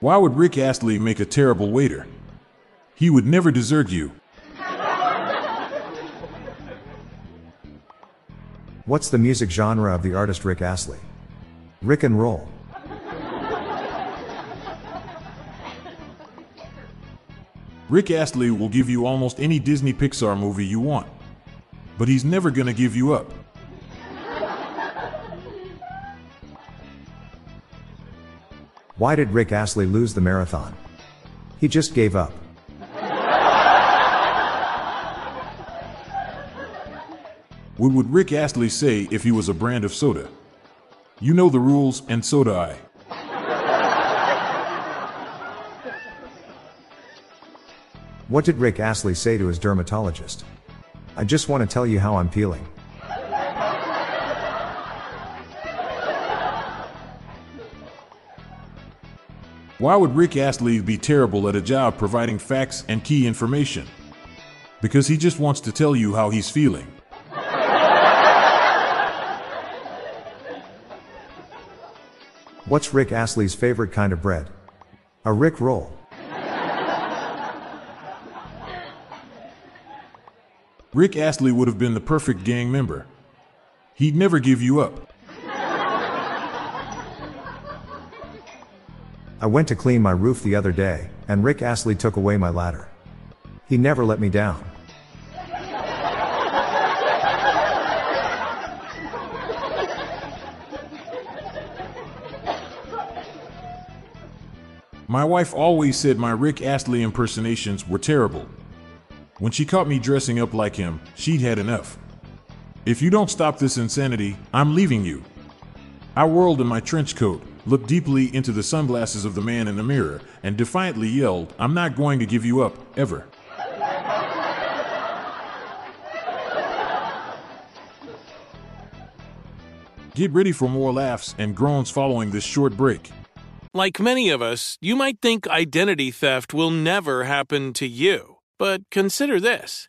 Why would Rick Astley make a terrible waiter? He would never desert you. What's the music genre of the artist Rick Astley? Rick and roll. Rick Astley will give you almost any Disney Pixar movie you want, but he's never gonna give you up. Why did Rick Astley lose the marathon? He just gave up. What would Rick Astley say if he was a brand of soda? You know the rules, and so do I. What did Rick Astley say to his dermatologist? I just want to tell you how I'm feeling. Why would Rick Astley be terrible at a job providing facts and key information? Because he just wants to tell you how he's feeling. What's Rick Astley's favorite kind of bread? A Rick roll. Rick Astley would have been the perfect gang member. He'd never give you up. I went to clean my roof the other day, and Rick Astley took away my ladder. He never let me down. My wife always said my Rick Astley impersonations were terrible. When she caught me dressing up like him, she'd had enough. If you don't stop this insanity, I'm leaving you. I whirled in my trench coat, looked deeply into the sunglasses of the man in the mirror, and defiantly yelled, I'm not going to give you up, ever. Get ready for more laughs and groans following this short break. Like many of us, you might think identity theft will never happen to you. But consider this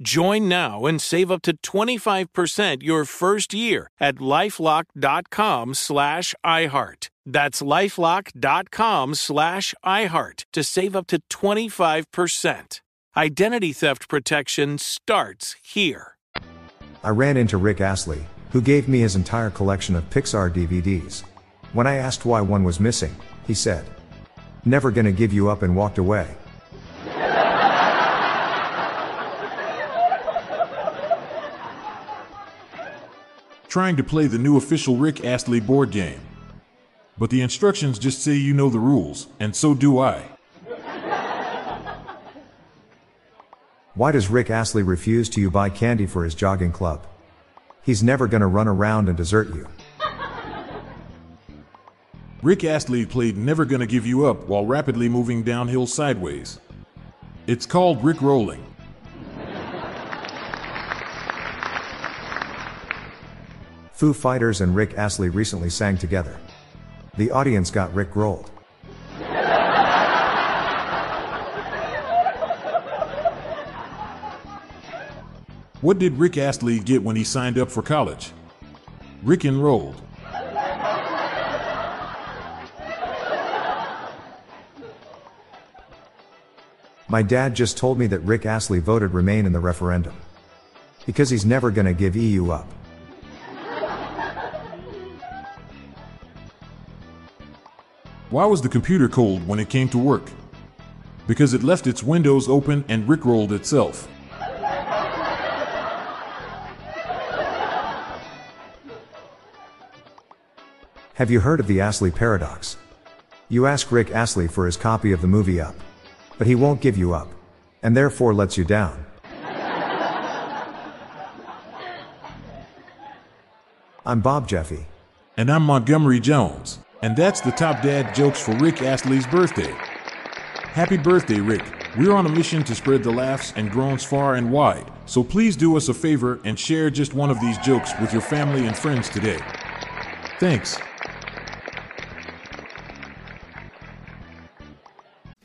Join now and save up to 25% your first year at lifelock.com slash iHeart. That's lifelock.com slash iHeart to save up to 25%. Identity theft protection starts here. I ran into Rick Astley, who gave me his entire collection of Pixar DVDs. When I asked why one was missing, he said, Never gonna give you up and walked away. Trying to play the new official Rick Astley board game. But the instructions just say you know the rules, and so do I. Why does Rick Astley refuse to you buy candy for his jogging club? He's never gonna run around and desert you. Rick Astley played Never Gonna Give You Up while rapidly moving downhill sideways. It's called Rick Rolling. Foo Fighters and Rick Astley recently sang together. The audience got Rick rolled. What did Rick Astley get when he signed up for college? Rick enrolled. My dad just told me that Rick Astley voted Remain in the referendum. Because he's never gonna give EU up. Why was the computer cold when it came to work? Because it left its windows open and rickrolled itself. Have you heard of the Astley paradox? You ask Rick Astley for his copy of the movie Up. But he won't give you up. And therefore lets you down. I'm Bob Jeffy. And I'm Montgomery Jones. And that's the top dad jokes for Rick Astley's birthday. Happy birthday, Rick. We're on a mission to spread the laughs and groans far and wide, so please do us a favor and share just one of these jokes with your family and friends today. Thanks.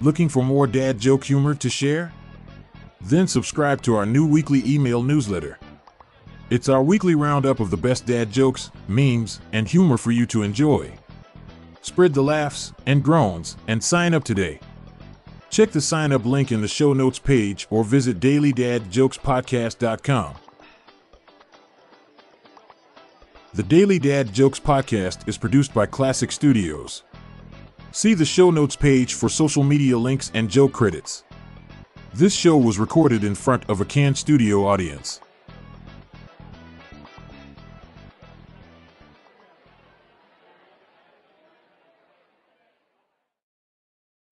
Looking for more dad joke humor to share? Then subscribe to our new weekly email newsletter. It's our weekly roundup of the best dad jokes, memes, and humor for you to enjoy. Spread the laughs and groans and sign up today. Check the sign up link in the show notes page or visit dailydadjokespodcast.com. The Daily Dad Jokes Podcast is produced by Classic Studios. See the show notes page for social media links and joke credits. This show was recorded in front of a canned studio audience.